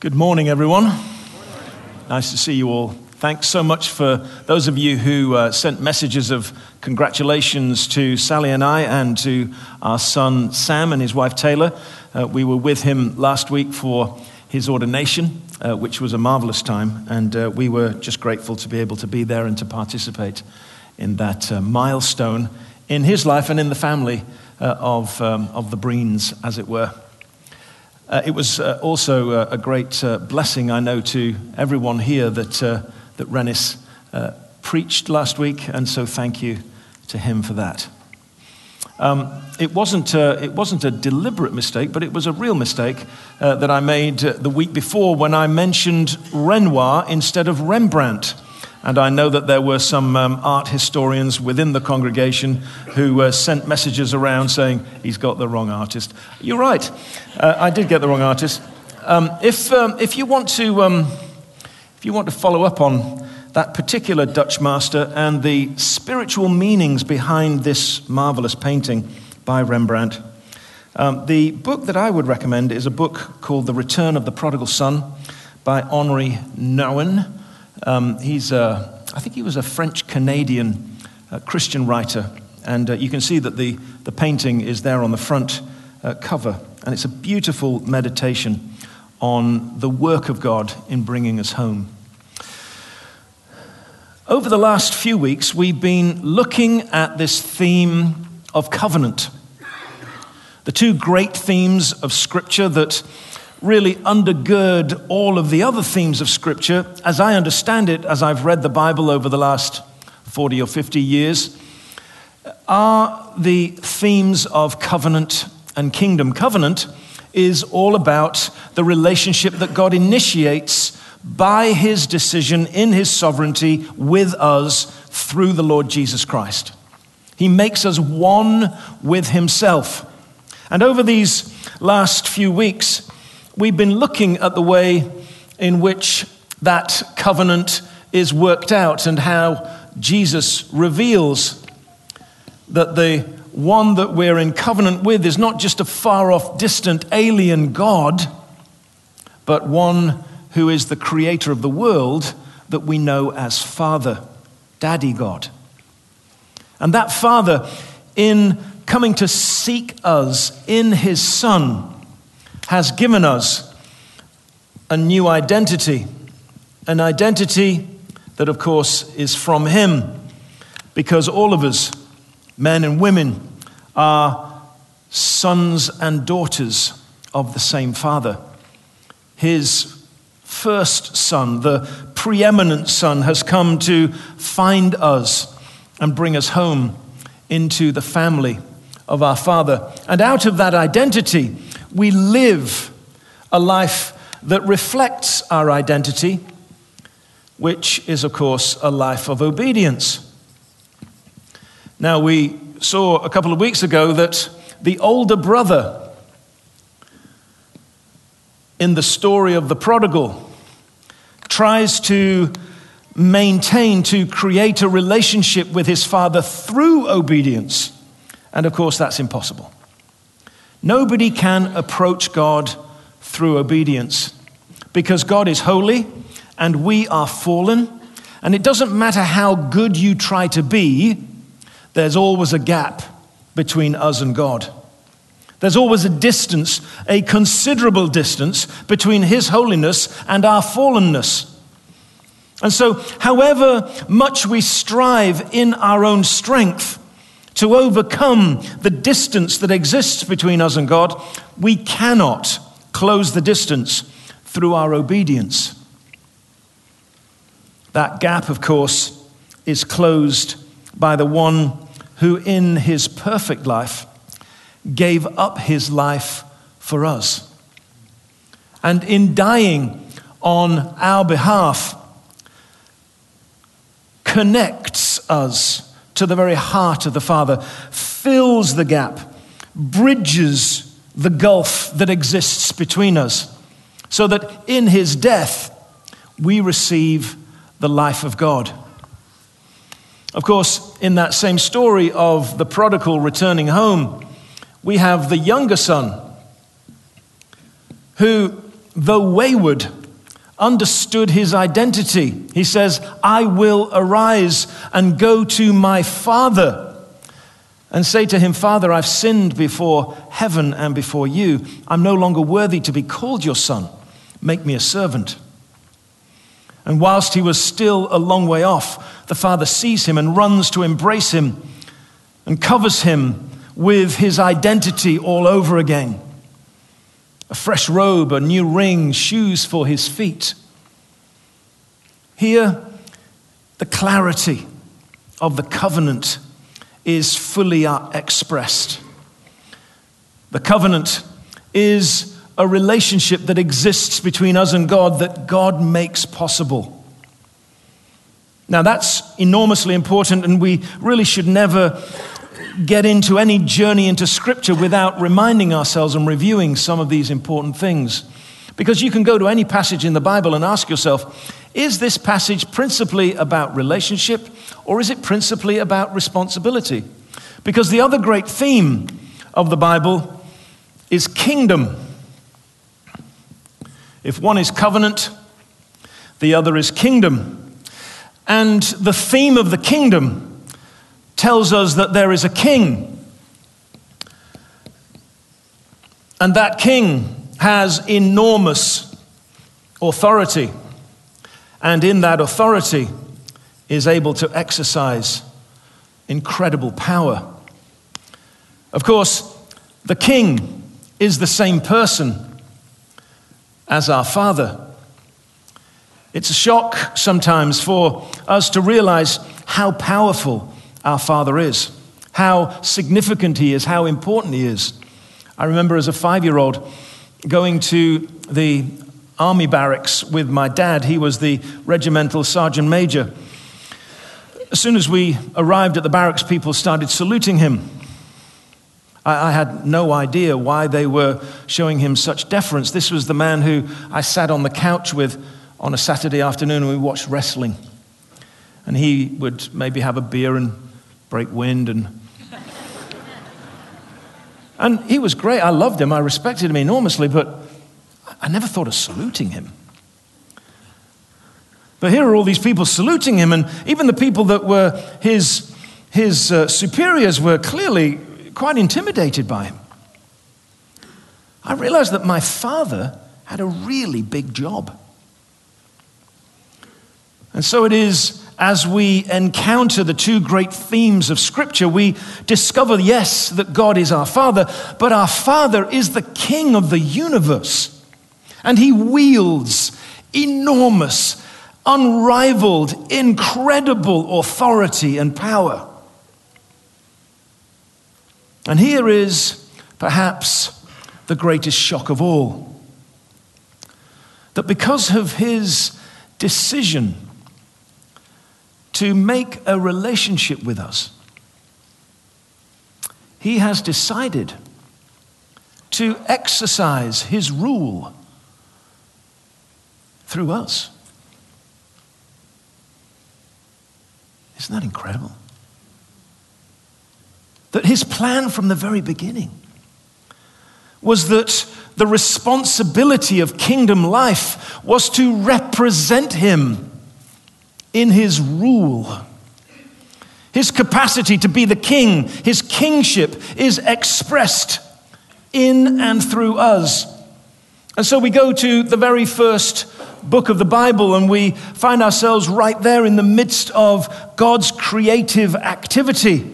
Good morning, everyone. Nice to see you all. Thanks so much for those of you who uh, sent messages of congratulations to Sally and I and to our son Sam and his wife Taylor. Uh, we were with him last week for his ordination, uh, which was a marvelous time, and uh, we were just grateful to be able to be there and to participate in that uh, milestone in his life and in the family uh, of, um, of the Breens, as it were. Uh, it was uh, also uh, a great uh, blessing, I know, to everyone here that, uh, that Rennis uh, preached last week, and so thank you to him for that. Um, it, wasn't, it wasn't a deliberate mistake, but it was a real mistake that I made the week before when I mentioned Renoir instead of Rembrandt. And I know that there were some um, art historians within the congregation who uh, sent messages around saying he's got the wrong artist. You're right, uh, I did get the wrong artist. Um, if, um, if, you want to, um, if you want to follow up on that particular Dutch master and the spiritual meanings behind this marvelous painting by Rembrandt, um, the book that I would recommend is a book called The Return of the Prodigal Son by Henri Nouwen. Um, he's a, I think he was a French Canadian uh, Christian writer, and uh, you can see that the, the painting is there on the front uh, cover, and it's a beautiful meditation on the work of God in bringing us home. Over the last few weeks, we've been looking at this theme of covenant. The two great themes of Scripture that really undergird all of the other themes of Scripture, as I understand it, as I've read the Bible over the last 40 or 50 years, are the themes of covenant and kingdom. Covenant is all about the relationship that God initiates by his decision in his sovereignty with us through the Lord Jesus Christ. He makes us one with himself. And over these last few weeks, we've been looking at the way in which that covenant is worked out and how Jesus reveals that the one that we're in covenant with is not just a far off, distant, alien God, but one who is the creator of the world that we know as Father, Daddy God. And that Father, in coming to seek us in his Son, has given us a new identity, an identity that, of course, is from Him, because all of us, men and women, are sons and daughters of the same Father. His first Son, the preeminent Son, has come to find us and bring us home into the family of our Father. And out of that identity, we live a life that reflects our identity, which is, of course, a life of obedience. Now, we saw a couple of weeks ago that the older brother in the story of the prodigal tries to maintain, to create a relationship with his father through obedience. And of course, that's impossible. Nobody can approach God through obedience because God is holy and we are fallen. And it doesn't matter how good you try to be, there's always a gap between us and God. There's always a distance, a considerable distance between His holiness and our fallenness. And so, however much we strive in our own strength, to overcome the distance that exists between us and God, we cannot close the distance through our obedience. That gap, of course, is closed by the one who, in his perfect life, gave up his life for us. And in dying on our behalf, connects us to the very heart of the Father, fills the gap, bridges the gulf that exists between us, so that in his death we receive the life of God. Of course, in that same story of the prodigal returning home, we have the younger son who though wayward, understood his identity. He says, I will arise and go to my father and say to him, Father, I've sinned before heaven and before you. I'm no longer worthy to be called your son. Make me a servant. And whilst he was still a long way off, the father sees him and runs to embrace him and covers him with his identity all over again a fresh robe, a new ring, shoes for his feet. Here, the clarity of the covenant is fully uh, expressed. The covenant is a relationship that exists between us and God that God makes possible. Now, that's enormously important, and we really should never get into any journey into Scripture without reminding ourselves and reviewing some of these important things. Because you can go to any passage in the Bible and ask yourself, is this passage principally about relationship or is it principally about responsibility? Because the other great theme of the Bible is kingdom. If one is covenant, the other is kingdom. And the theme of the kingdom tells us that there is a king. And that king has enormous authority and in that authority is able to exercise incredible power. Of course, the king is the same person as our father. It's a shock sometimes for us to realize how powerful our father is, how significant he is, how important he is. I remember as a five year old going to the army barracks with my dad. He was the regimental sergeant major. As soon as we arrived at the barracks, people started saluting him. I, had no idea why they were showing him such deference. This was the man who I sat on the couch with on a Saturday afternoon and we watched wrestling. And he would maybe have a beer and break wind and and he was great. I loved him. I respected him enormously, but I never thought of saluting him. But here are all these people saluting him, and even the people that were his, his uh, superiors were clearly quite intimidated by him. I realized that my father had a really big job. And so it is as we encounter the two great themes of Scripture, we discover, yes, that God is our Father, but our Father is the King of the universe. And he wields enormous, unrivaled, incredible authority and power. And here is perhaps the greatest shock of all that because of his decision to make a relationship with us, he has decided to exercise his rule through us. Isn't that incredible? That his plan from the very beginning was that the responsibility of kingdom life was to represent him in his rule. His capacity to be the king, his kingship is expressed in and through us. And so we go to the very first book of the Bible, and we find ourselves right there in the midst of God's creative activity.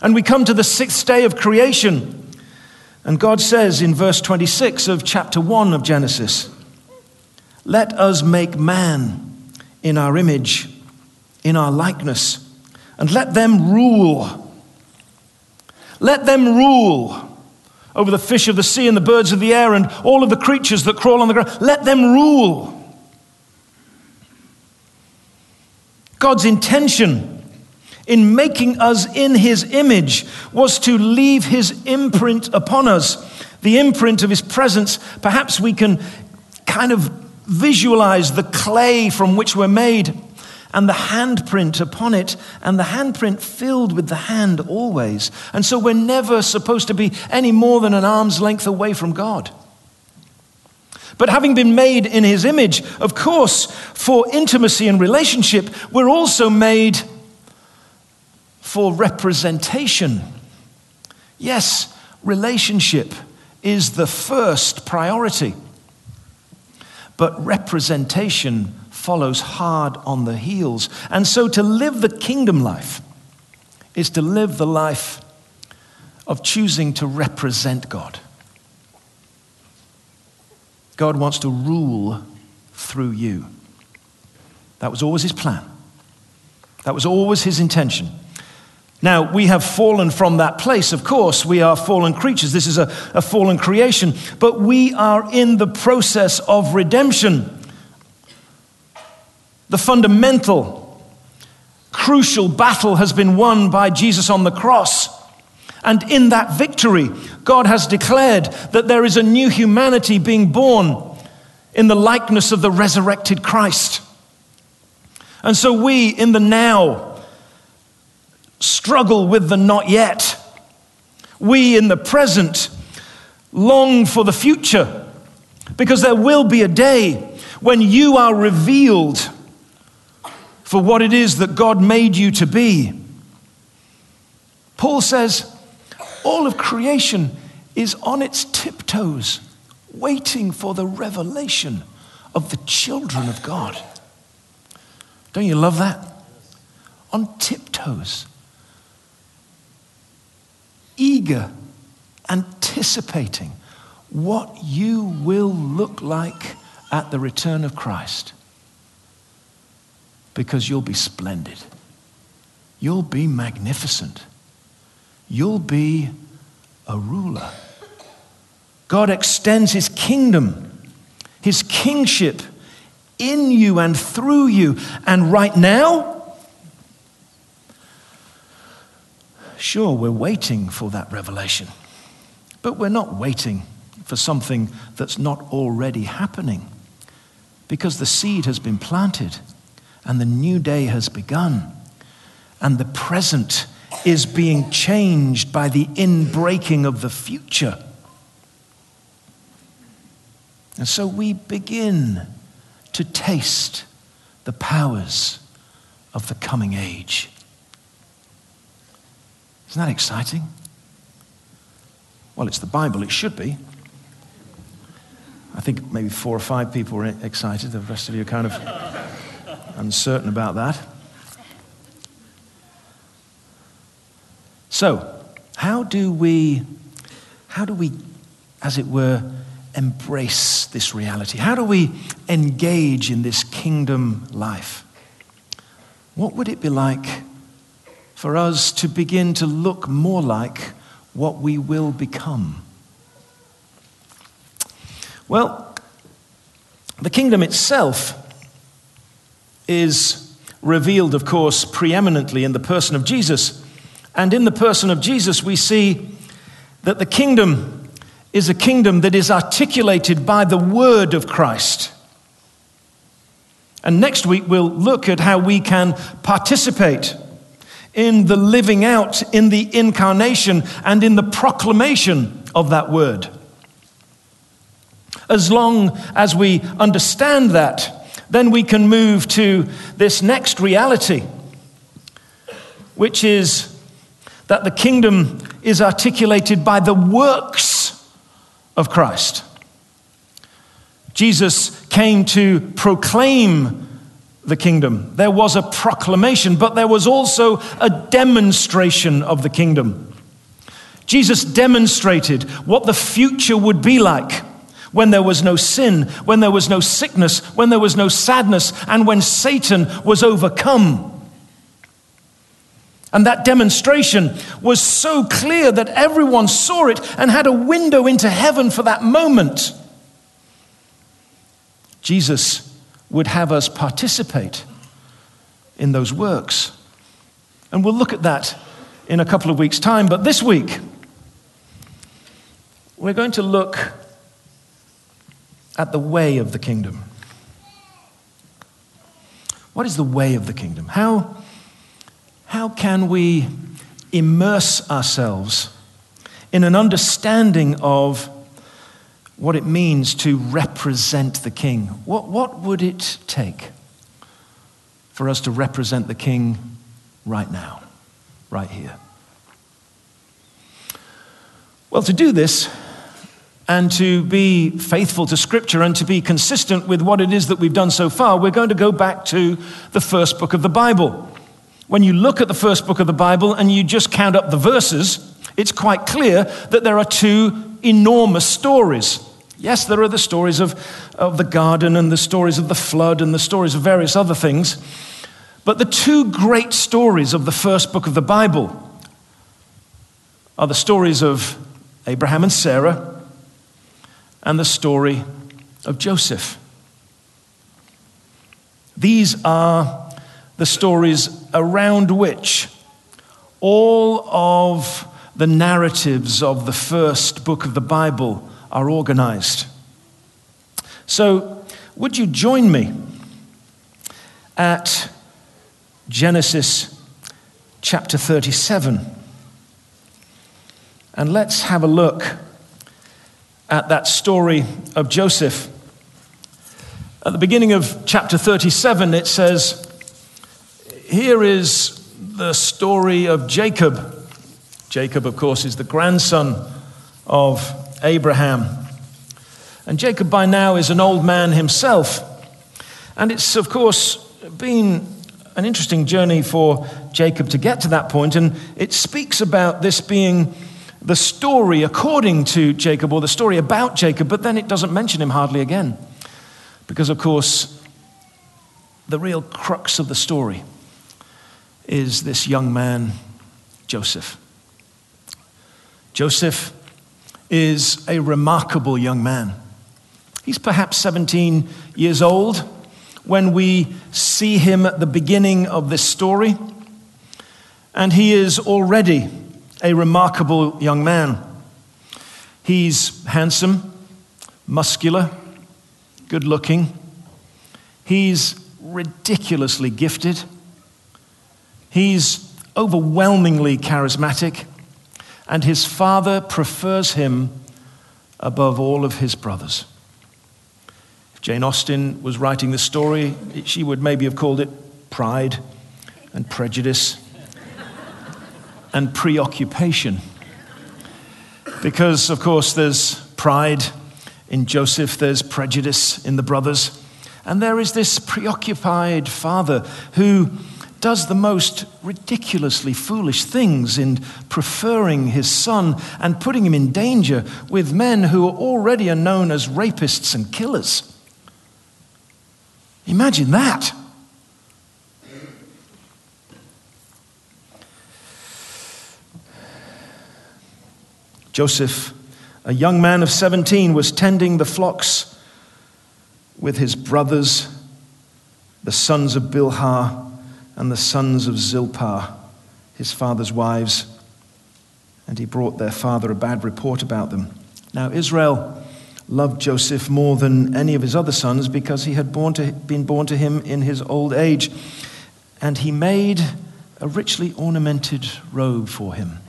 And we come to the sixth day of creation. And God says in verse 26 of chapter 1 of Genesis, Let us make man in our image, in our likeness, and let them rule. Let them rule over the fish of the sea and the birds of the air and all of the creatures that crawl on the ground. Let them rule. God's intention in making us in his image was to leave his imprint upon us, the imprint of his presence. Perhaps we can kind of visualize the clay from which we're made and the handprint upon it, and the handprint filled with the hand always. And so we're never supposed to be any more than an arm's length away from God. But having been made in his image, of course, for intimacy and relationship, we're also made for representation. Yes, relationship is the first priority, but representation follows hard on the heels. And so to live the kingdom life is to live the life of choosing to represent God. God wants to rule through you. That was always his plan. That was always his intention. Now, we have fallen from that place, of course. We are fallen creatures. This is a, a fallen creation. But we are in the process of redemption. The fundamental, crucial battle has been won by Jesus on the cross. And in that victory, God has declared that there is a new humanity being born in the likeness of the resurrected Christ. And so we, in the now, struggle with the not yet. We, in the present, long for the future because there will be a day when you are revealed for what it is that God made you to be. Paul says, all of creation is on its tiptoes, waiting for the revelation of the children of God. Don't you love that? On tiptoes, eager, anticipating what you will look like at the return of Christ. Because you'll be splendid, you'll be magnificent you'll be a ruler. God extends his kingdom, his kingship in you and through you. And right now, sure, we're waiting for that revelation, but we're not waiting for something that's not already happening because the seed has been planted and the new day has begun and the present is being changed by the inbreaking of the future. And so we begin to taste the powers of the coming age. Isn't that exciting? Well, it's the Bible, it should be. I think maybe four or five people were excited. The rest of you are kind of uncertain about that. So, how do we, how do we, as it were, embrace this reality? How do we engage in this kingdom life? What would it be like for us to begin to look more like what we will become? Well, the kingdom itself is revealed, of course, preeminently in the person of Jesus. And in the person of Jesus, we see that the kingdom is a kingdom that is articulated by the word of Christ. And next week, we'll look at how we can participate in the living out, in the incarnation, and in the proclamation of that word. As long as we understand that, then we can move to this next reality, which is that the kingdom is articulated by the works of Christ. Jesus came to proclaim the kingdom. There was a proclamation, but there was also a demonstration of the kingdom. Jesus demonstrated what the future would be like when there was no sin, when there was no sickness, when there was no sadness, and when Satan was overcome. And that demonstration was so clear that everyone saw it and had a window into heaven for that moment. Jesus would have us participate in those works. And we'll look at that in a couple of weeks' time. But this week, we're going to look at the way of the kingdom. What is the way of the kingdom? How how can we immerse ourselves in an understanding of what it means to represent the king. What, what would it take for us to represent the king right now, right here? Well, to do this, and to be faithful to Scripture and to be consistent with what it is that we've done so far, we're going to go back to the first book of the Bible. When you look at the first book of the Bible and you just count up the verses, it's quite clear that there are two enormous stories. Yes, there are the stories of, of the garden and the stories of the flood and the stories of various other things. But the two great stories of the first book of the Bible are the stories of Abraham and Sarah and the story of Joseph. These are the stories around which all of the narratives of the first book of the Bible are organized. So, would you join me at Genesis chapter 37? And let's have a look at that story of Joseph. At the beginning of chapter 37, it says, Here is the story of Jacob. Jacob, of course, is the grandson of Abraham. And Jacob, by now, is an old man himself. And it's, of course, been an interesting journey for Jacob to get to that point. And it speaks about this being the story according to Jacob or the story about Jacob, but then it doesn't mention him hardly again. Because, of course, the real crux of the story is this young man, Joseph. Joseph is a remarkable young man. He's perhaps 17 years old when we see him at the beginning of this story, and he is already a remarkable young man. He's handsome, muscular, good looking. He's ridiculously gifted. He's overwhelmingly charismatic, and his father prefers him above all of his brothers. If Jane Austen was writing this story, she would maybe have called it pride and prejudice and preoccupation. Because, of course, there's pride in Joseph, there's prejudice in the brothers, and there is this preoccupied father who does the most ridiculously foolish things in preferring his son and putting him in danger with men who already are known as rapists and killers. Imagine that. Joseph, a young man of 17, was tending the flocks with his brothers, the sons of Bilhah and the sons of Zilpah, his father's wives, and he brought their father a bad report about them. Now, Israel loved Joseph more than any of his other sons because he had born to, been born to him in his old age, and he made a richly ornamented robe for him.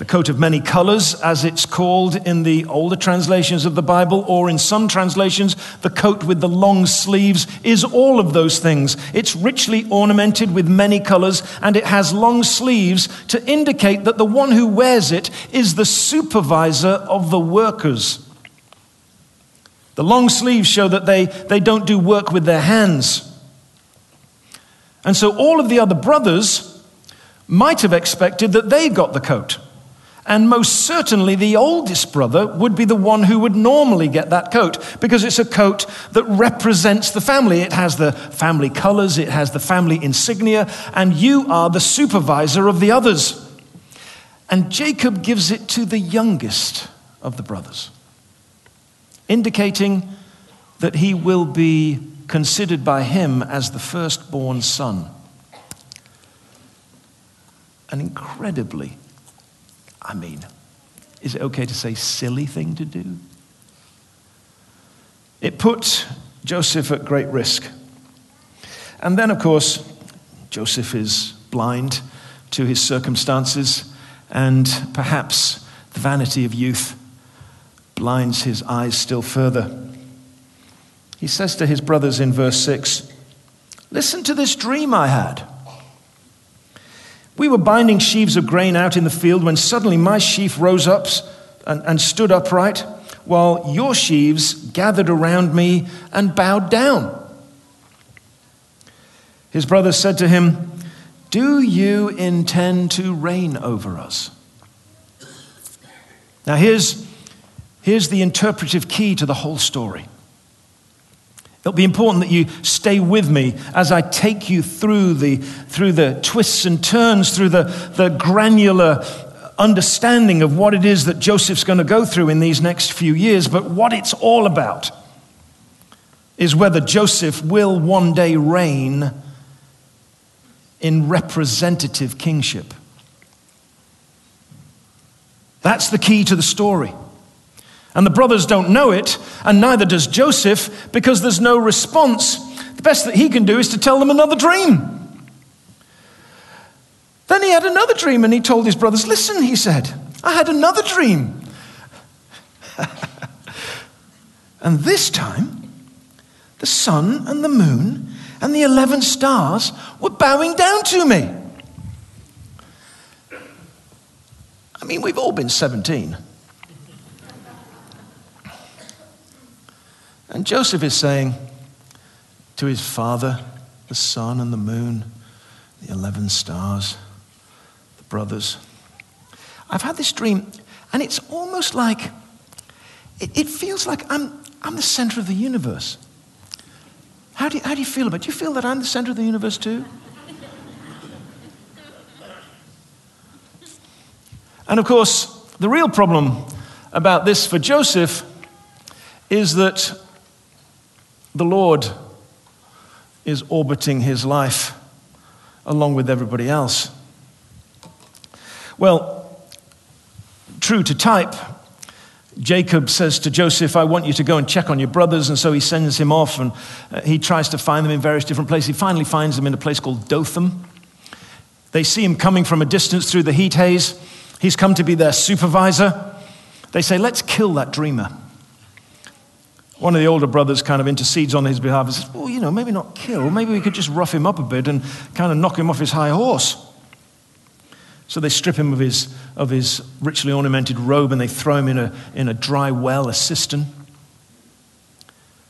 The coat of many colors, as it's called in the older translations of the Bible, or in some translations, the coat with the long sleeves, is all of those things. It's richly ornamented with many colors, and it has long sleeves to indicate that the one who wears it is the supervisor of the workers. The long sleeves show that they, they don't do work with their hands. And so all of the other brothers might have expected that they got the coat. And most certainly, the oldest brother would be the one who would normally get that coat because it's a coat that represents the family. It has the family colors, it has the family insignia, and you are the supervisor of the others. And Jacob gives it to the youngest of the brothers, indicating that he will be considered by him as the firstborn son. An incredibly I mean, is it okay to say silly thing to do? It put Joseph at great risk. And then, of course, Joseph is blind to his circumstances, and perhaps the vanity of youth blinds his eyes still further. He says to his brothers in verse 6 Listen to this dream I had. We were binding sheaves of grain out in the field when suddenly my sheaf rose up and, and stood upright, while your sheaves gathered around me and bowed down. His brothers said to him, Do you intend to reign over us? Now, here's, here's the interpretive key to the whole story. It'll be important that you stay with me as I take you through the, through the twists and turns, through the, the granular understanding of what it is that Joseph's going to go through in these next few years. But what it's all about is whether Joseph will one day reign in representative kingship. That's the key to the story. And the brothers don't know it, and neither does Joseph, because there's no response. The best that he can do is to tell them another dream. Then he had another dream, and he told his brothers, Listen, he said, I had another dream. and this time, the sun and the moon and the 11 stars were bowing down to me. I mean, we've all been 17. And Joseph is saying to his father, the sun and the moon, the 11 stars, the brothers, I've had this dream, and it's almost like, it, it feels like I'm, I'm the center of the universe. How do, you, how do you feel about it? Do you feel that I'm the center of the universe too? and of course, the real problem about this for Joseph is that the Lord is orbiting his life along with everybody else. Well, true to type, Jacob says to Joseph, I want you to go and check on your brothers. And so he sends him off and uh, he tries to find them in various different places. He finally finds them in a place called Dothan. They see him coming from a distance through the heat haze. He's come to be their supervisor. They say, Let's kill that dreamer. One of the older brothers kind of intercedes on his behalf and says, Well, you know, maybe not kill. Maybe we could just rough him up a bit and kind of knock him off his high horse. So they strip him of his, of his richly ornamented robe and they throw him in a, in a dry well, a cistern.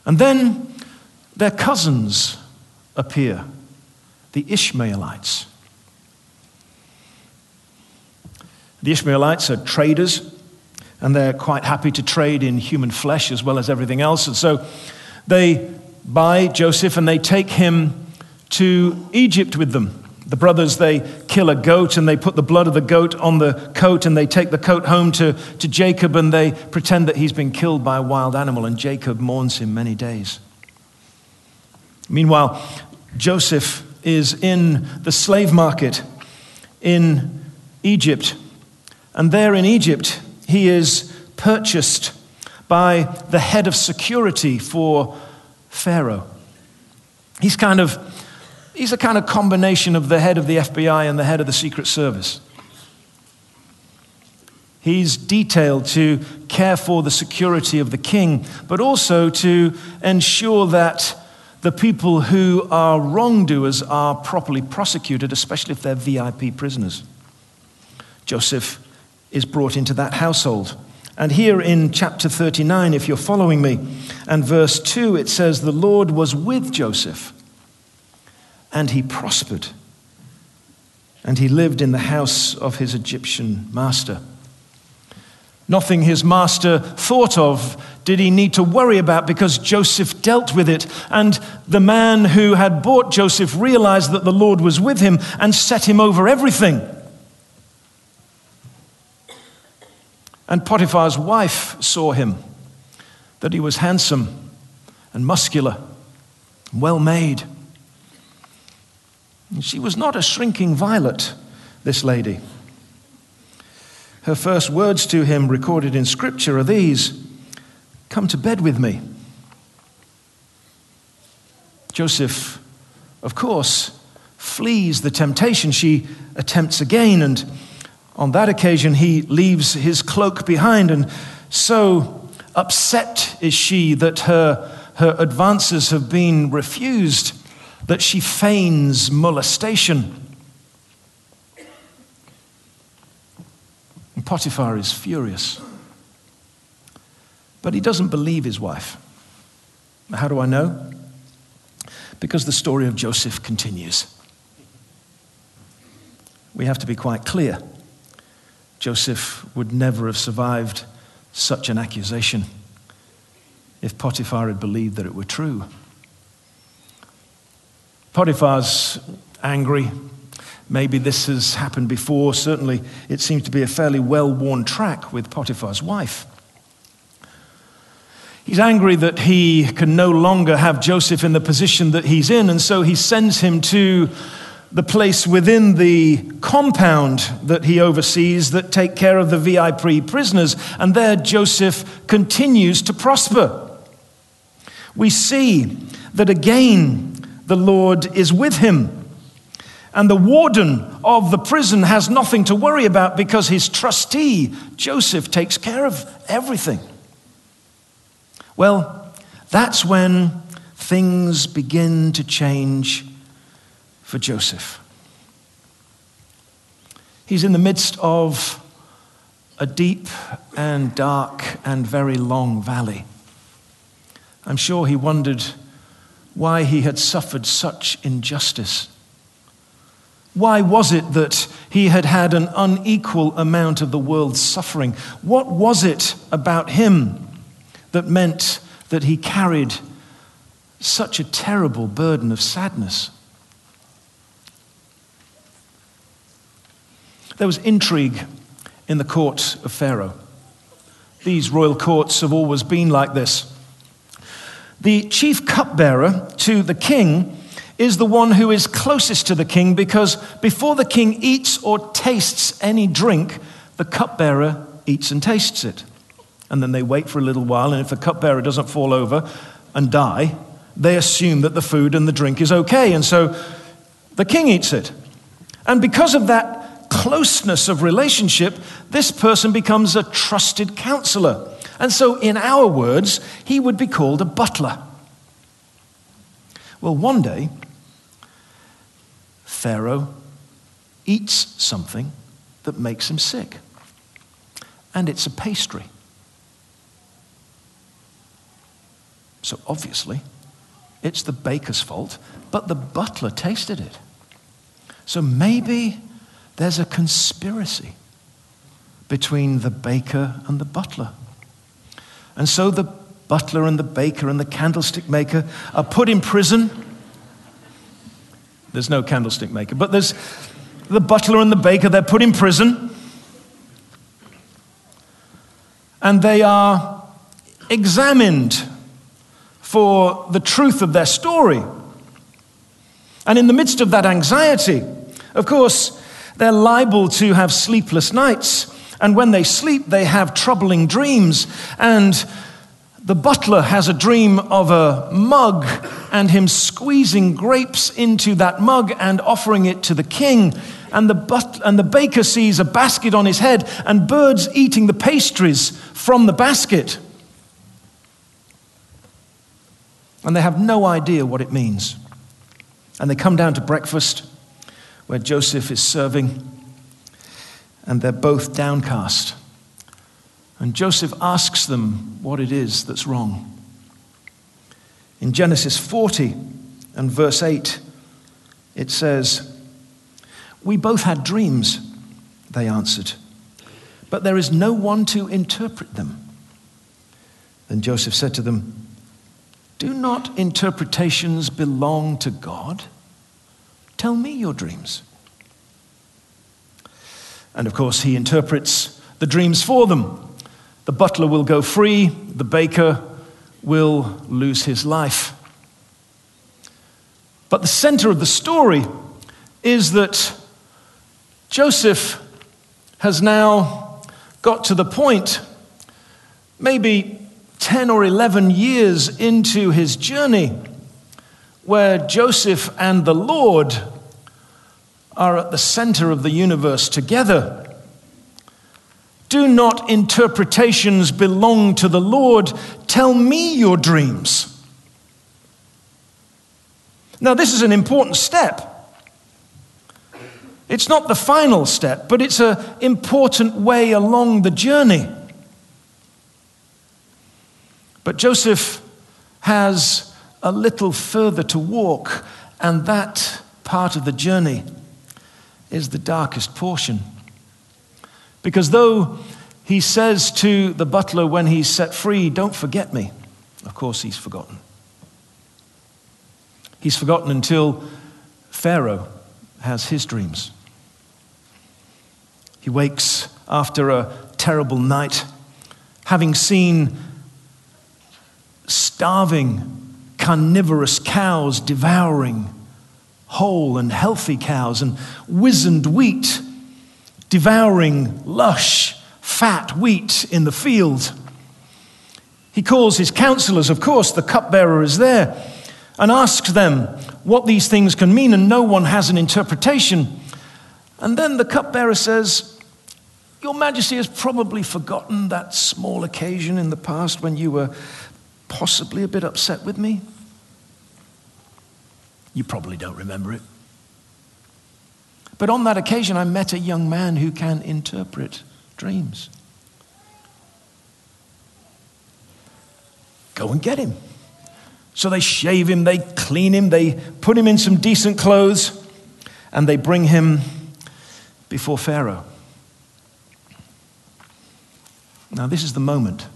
And then their cousins appear, the Ishmaelites. The Ishmaelites are traders and they're quite happy to trade in human flesh as well as everything else. And so they buy Joseph and they take him to Egypt with them. The brothers, they kill a goat and they put the blood of the goat on the coat and they take the coat home to, to Jacob and they pretend that he's been killed by a wild animal and Jacob mourns him many days. Meanwhile, Joseph is in the slave market in Egypt. And there in Egypt, he is purchased by the head of security for Pharaoh. He's kind of, he's a kind of combination of the head of the FBI and the head of the Secret Service. He's detailed to care for the security of the king, but also to ensure that the people who are wrongdoers are properly prosecuted, especially if they're VIP prisoners. Joseph is brought into that household. And here in chapter 39, if you're following me, and verse 2, it says, The Lord was with Joseph, and he prospered, and he lived in the house of his Egyptian master. Nothing his master thought of did he need to worry about because Joseph dealt with it. And the man who had bought Joseph realized that the Lord was with him and set him over everything. And Potiphar's wife saw him, that he was handsome and muscular, well made. She was not a shrinking violet, this lady. Her first words to him, recorded in Scripture, are these Come to bed with me. Joseph, of course, flees the temptation. She attempts again and on that occasion, he leaves his cloak behind, and so upset is she that her, her advances have been refused, that she feigns molestation. And Potiphar is furious. But he doesn't believe his wife. How do I know? Because the story of Joseph continues. We have to be quite clear. Joseph would never have survived such an accusation if Potiphar had believed that it were true. Potiphar's angry. Maybe this has happened before. Certainly, it seems to be a fairly well worn track with Potiphar's wife. He's angry that he can no longer have Joseph in the position that he's in, and so he sends him to the place within the compound that he oversees that take care of the VIP prisoners. And there Joseph continues to prosper. We see that again the Lord is with him. And the warden of the prison has nothing to worry about because his trustee, Joseph, takes care of everything. Well, that's when things begin to change for Joseph. He's in the midst of a deep and dark and very long valley. I'm sure he wondered why he had suffered such injustice. Why was it that he had had an unequal amount of the world's suffering? What was it about him that meant that he carried such a terrible burden of sadness? There was intrigue in the court of Pharaoh. These royal courts have always been like this. The chief cupbearer to the king is the one who is closest to the king because before the king eats or tastes any drink, the cupbearer eats and tastes it. And then they wait for a little while, and if the cupbearer doesn't fall over and die, they assume that the food and the drink is okay. And so the king eats it. And because of that closeness of relationship, this person becomes a trusted counselor. And so, in our words, he would be called a butler. Well, one day, Pharaoh eats something that makes him sick, and it's a pastry. So, obviously, it's the baker's fault, but the butler tasted it. So maybe there's a conspiracy between the baker and the butler. And so the butler and the baker and the candlestick maker are put in prison. There's no candlestick maker, but there's the butler and the baker, they're put in prison. And they are examined for the truth of their story. And in the midst of that anxiety, of course, they're liable to have sleepless nights. And when they sleep, they have troubling dreams. And the butler has a dream of a mug and him squeezing grapes into that mug and offering it to the king. And the, but- and the baker sees a basket on his head and birds eating the pastries from the basket. And they have no idea what it means. And they come down to breakfast where Joseph is serving, and they're both downcast. And Joseph asks them what it is that's wrong. In Genesis 40 and verse 8, it says, We both had dreams, they answered, but there is no one to interpret them. Then Joseph said to them, Do not interpretations belong to God? Tell me your dreams. And of course, he interprets the dreams for them. The butler will go free, the baker will lose his life. But the center of the story is that Joseph has now got to the point, maybe 10 or 11 years into his journey, where Joseph and the Lord are at the center of the universe together. Do not interpretations belong to the Lord? Tell me your dreams. Now, this is an important step. It's not the final step, but it's an important way along the journey. But Joseph has a little further to walk, and that part of the journey is the darkest portion. Because though he says to the butler when he's set free, Don't forget me, of course he's forgotten. He's forgotten until Pharaoh has his dreams. He wakes after a terrible night, having seen starving, carnivorous cows devouring whole and healthy cows, and wizened wheat devouring lush, fat wheat in the field. He calls his counselors, of course, the cupbearer is there, and asks them what these things can mean, and no one has an interpretation. And then the cupbearer says, Your Majesty has probably forgotten that small occasion in the past when you were possibly a bit upset with me? You probably don't remember it. But on that occasion, I met a young man who can interpret dreams. Go and get him. So they shave him, they clean him, they put him in some decent clothes, and they bring him before Pharaoh. Now, this is the moment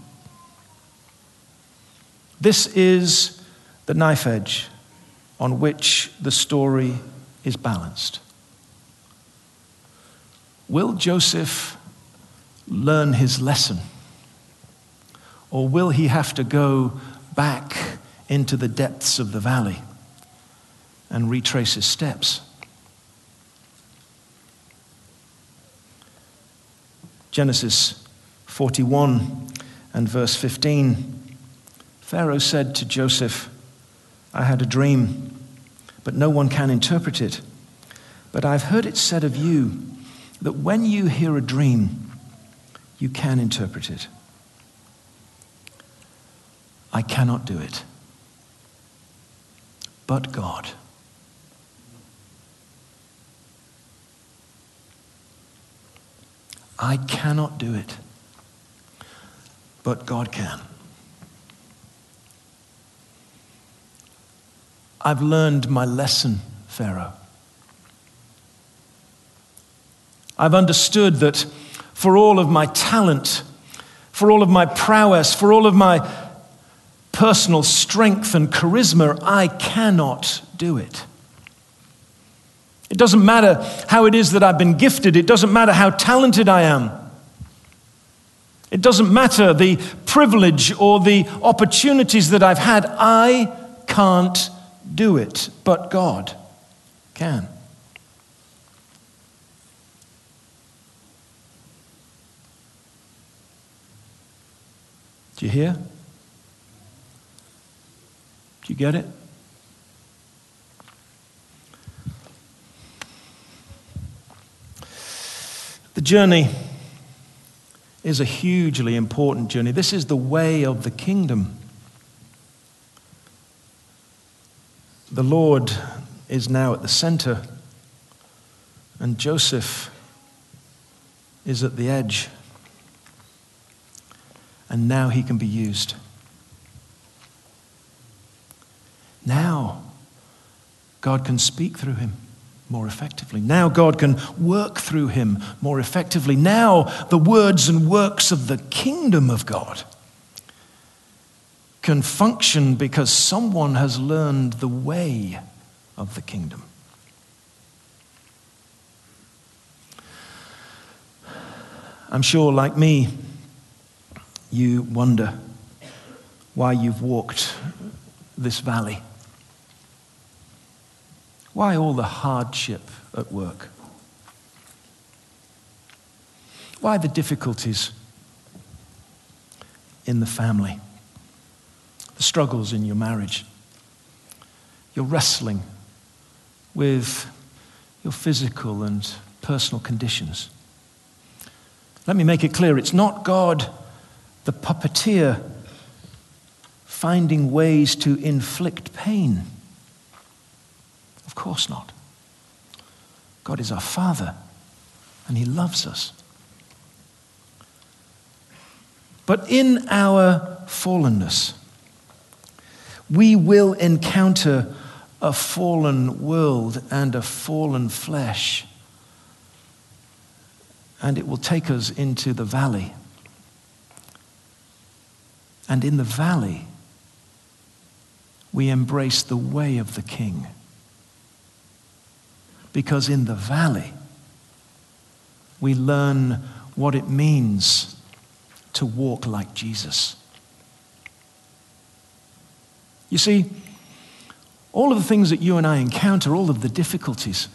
this is the knife edge on which the story is balanced. Will Joseph learn his lesson? Or will he have to go back into the depths of the valley and retrace his steps? Genesis 41 and verse 15 Pharaoh said to Joseph, I had a dream, but no one can interpret it. But I've heard it said of you that when you hear a dream, you can interpret it. I cannot do it. But God. I cannot do it. But God can. I've learned my lesson, Pharaoh. I've understood that for all of my talent, for all of my prowess, for all of my personal strength and charisma, I cannot do it. It doesn't matter how it is that I've been gifted, it doesn't matter how talented I am. It doesn't matter the privilege or the opportunities that I've had. I can't do it, but God can. Do you hear? Do you get it? The journey is a hugely important journey. This is the way of the kingdom. The Lord is now at the center, and Joseph is at the edge. And now he can be used. Now, God can speak through him more effectively. Now, God can work through him more effectively. Now, the words and works of the kingdom of God can function because someone has learned the way of the kingdom. I'm sure, like me, you wonder why you've walked this valley. Why all the hardship at work? Why the difficulties in the family? The struggles in your marriage. You're wrestling with your physical and personal conditions. Let me make it clear it's not God, the puppeteer, finding ways to inflict pain. Of course not. God is our Father, and He loves us. But in our fallenness, we will encounter a fallen world and a fallen flesh. And it will take us into the valley. And in the valley, we embrace the way of the King. Because in the valley, we learn what it means to walk like Jesus. You see, all of the things that you and I encounter, all of the difficulties,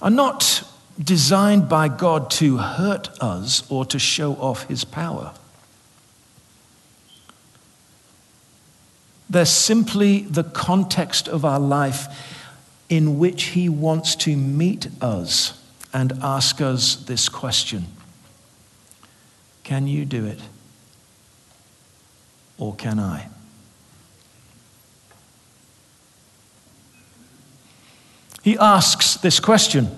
are not designed by God to hurt us or to show off his power. They're simply the context of our life in which he wants to meet us and ask us this question Can you do it? Or can I? He asks this question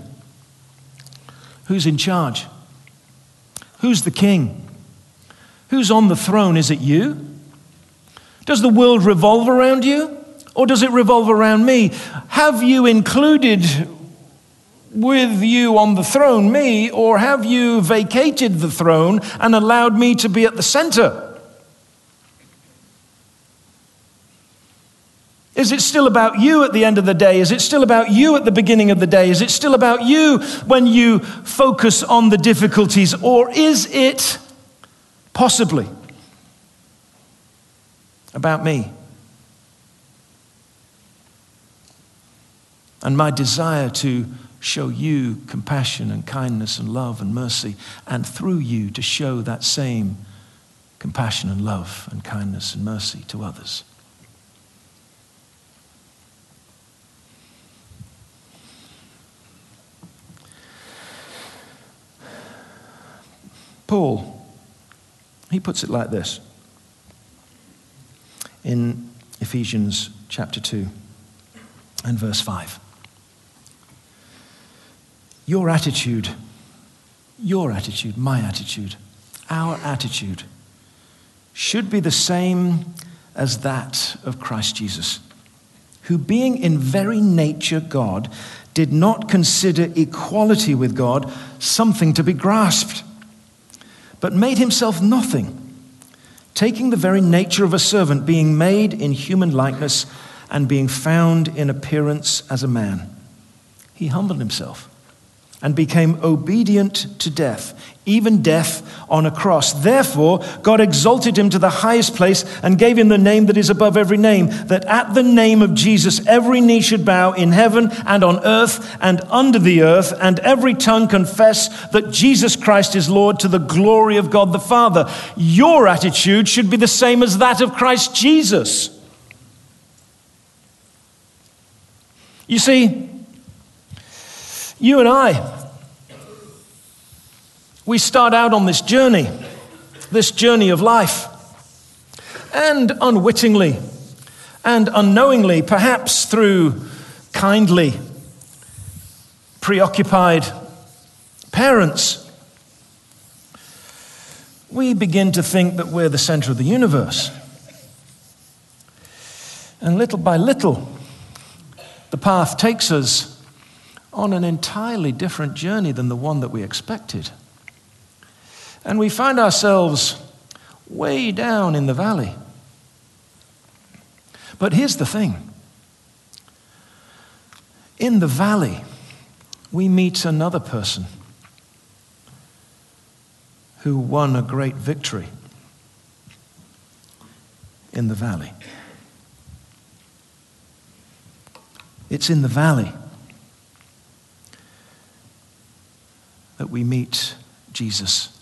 Who's in charge? Who's the king? Who's on the throne? Is it you? Does the world revolve around you? Or does it revolve around me? Have you included with you on the throne me, or have you vacated the throne and allowed me to be at the center? Is it still about you at the end of the day? Is it still about you at the beginning of the day? Is it still about you when you focus on the difficulties? Or is it possibly about me? And my desire to show you compassion and kindness and love and mercy, and through you to show that same compassion and love and kindness and mercy to others. Paul, he puts it like this in Ephesians chapter 2 and verse 5. Your attitude, your attitude, my attitude, our attitude should be the same as that of Christ Jesus, who, being in very nature God, did not consider equality with God something to be grasped but made himself nothing, taking the very nature of a servant, being made in human likeness, and being found in appearance as a man. He humbled himself and became obedient to death, even death on a cross. Therefore, God exalted him to the highest place and gave him the name that is above every name, that at the name of Jesus every knee should bow in heaven and on earth and under the earth, and every tongue confess that Jesus Christ is Lord to the glory of God the Father. Your attitude should be the same as that of Christ Jesus. You see, you and I, we start out on this journey, this journey of life. And unwittingly and unknowingly, perhaps through kindly, preoccupied parents, we begin to think that we're the center of the universe. And little by little, the path takes us on an entirely different journey than the one that we expected. And we find ourselves way down in the valley. But here's the thing in the valley, we meet another person who won a great victory in the valley. It's in the valley that we meet Jesus.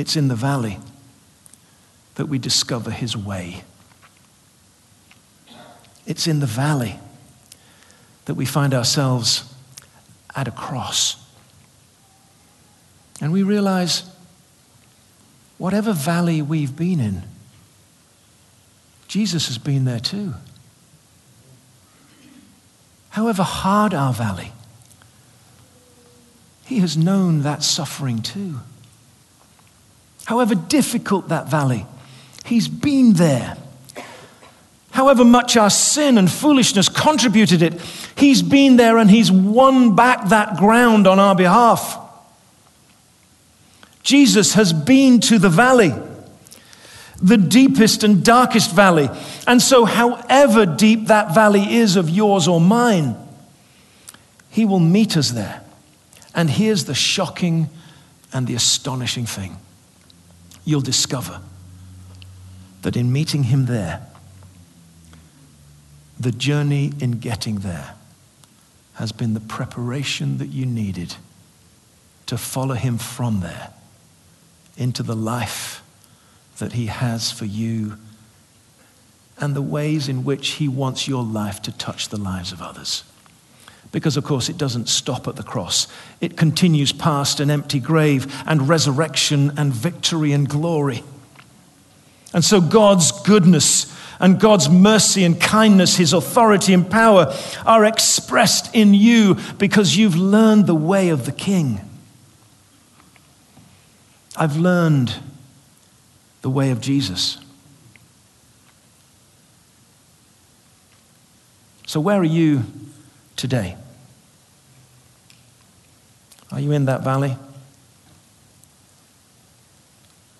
It's in the valley that we discover his way. It's in the valley that we find ourselves at a cross. And we realize whatever valley we've been in, Jesus has been there too. However hard our valley, he has known that suffering too. However difficult that valley, he's been there. However much our sin and foolishness contributed it, he's been there and he's won back that ground on our behalf. Jesus has been to the valley the deepest and darkest valley. And so, however deep that valley is of yours or mine, He will meet us there. And here's the shocking and the astonishing thing you'll discover that in meeting Him there, the journey in getting there has been the preparation that you needed to follow Him from there into the life that He has for you and the ways in which He wants your life to touch the lives of others. Because, of course, it doesn't stop at the cross. It continues past an empty grave and resurrection and victory and glory. And so, God's goodness and God's mercy and kindness, His authority and power are expressed in you because you've learned the way of the King. I've learned the way of Jesus. So, where are you today? Are you in that valley?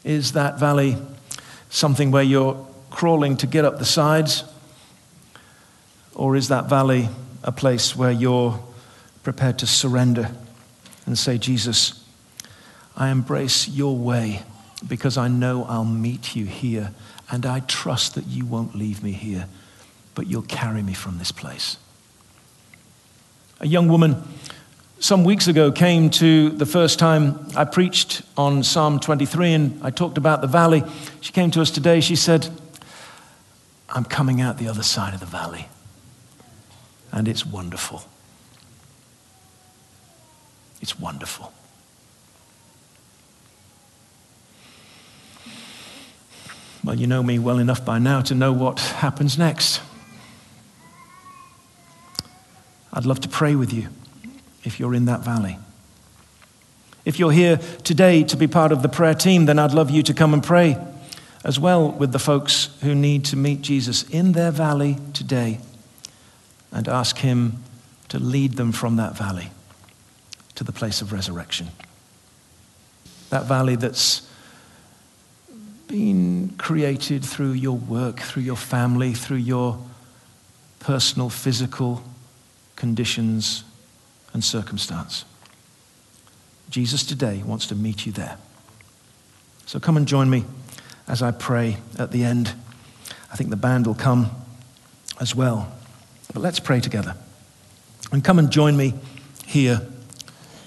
Is that valley something where you're crawling to get up the sides? Or is that valley a place where you're prepared to surrender and say, Jesus, I embrace your way because I know I'll meet you here, and I trust that you won't leave me here, but you'll carry me from this place. A young woman some weeks ago came to the first time I preached on Psalm 23 and I talked about the valley. She came to us today. She said, I'm coming out the other side of the valley, and it's wonderful. It's wonderful. Well, you know me well enough by now to know what happens next. I'd love to pray with you if you're in that valley. If you're here today to be part of the prayer team, then I'd love you to come and pray as well with the folks who need to meet Jesus in their valley today and ask Him to lead them from that valley to the place of resurrection. That valley that's been created through your work, through your family, through your personal physical conditions and circumstance. Jesus today wants to meet you there. So come and join me as I pray at the end. I think the band will come as well. But let's pray together. And come and join me here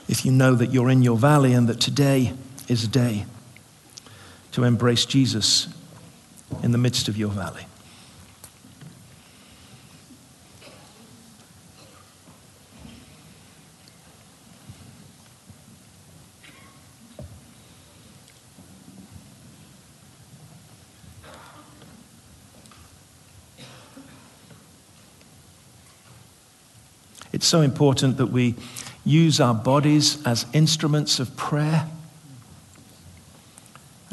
if you know that you're in your valley and that today is a day to embrace Jesus in the midst of your valley. It's so important that we use our bodies as instruments of prayer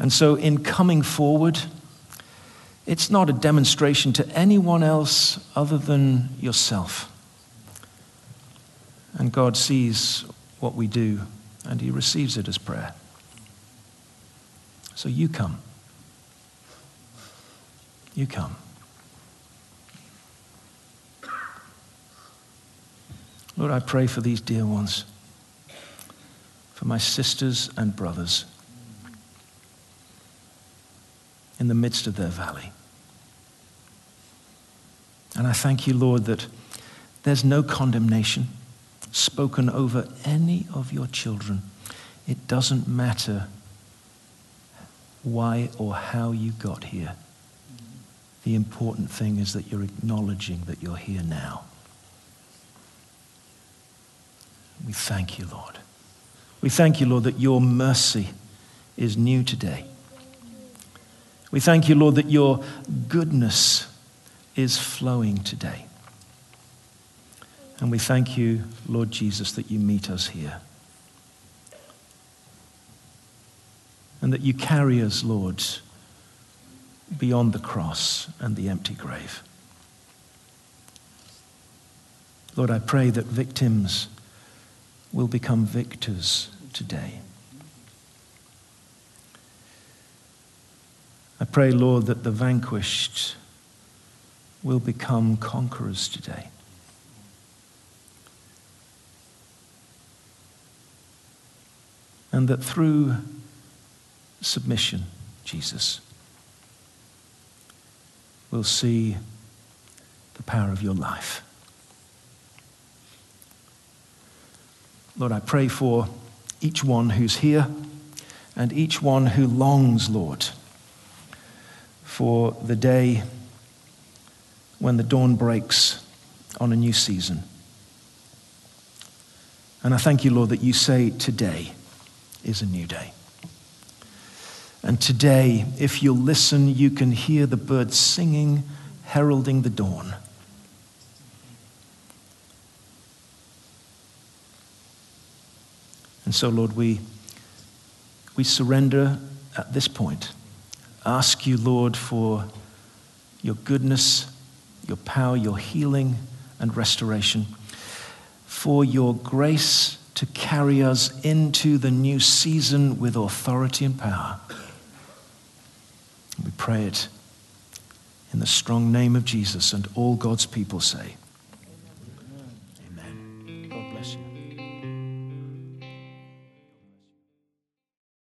and so, in coming forward, it's not a demonstration to anyone else other than yourself. And God sees what we do, and He receives it as prayer. So, you come. You come. Lord, I pray for these dear ones, for my sisters and brothers in the midst of their valley. And I thank you, Lord, that there's no condemnation spoken over any of your children. It doesn't matter why or how you got here. The important thing is that you're acknowledging that you're here now. We thank you, Lord. We thank you, Lord, that your mercy is new today. We thank you, Lord, that your goodness is flowing today. And we thank you, Lord Jesus, that you meet us here. And that you carry us, Lord, beyond the cross and the empty grave. Lord, I pray that victims will become victors today. I pray, Lord, that the vanquished will become conquerors today. And that through submission, Jesus, we'll see the power of your life. Lord, I pray for each one who's here and each one who longs, Lord, for the day when the dawn breaks on a new season. And I thank you, Lord, that you say today is a new day. And today, if you'll listen, you can hear the birds singing, heralding the dawn. And so, Lord, we, we surrender at this point. Ask you, Lord, for your goodness, your power, your healing and restoration, for your grace to carry us into the new season with authority and power. We pray it in the strong name of Jesus and all God's people say,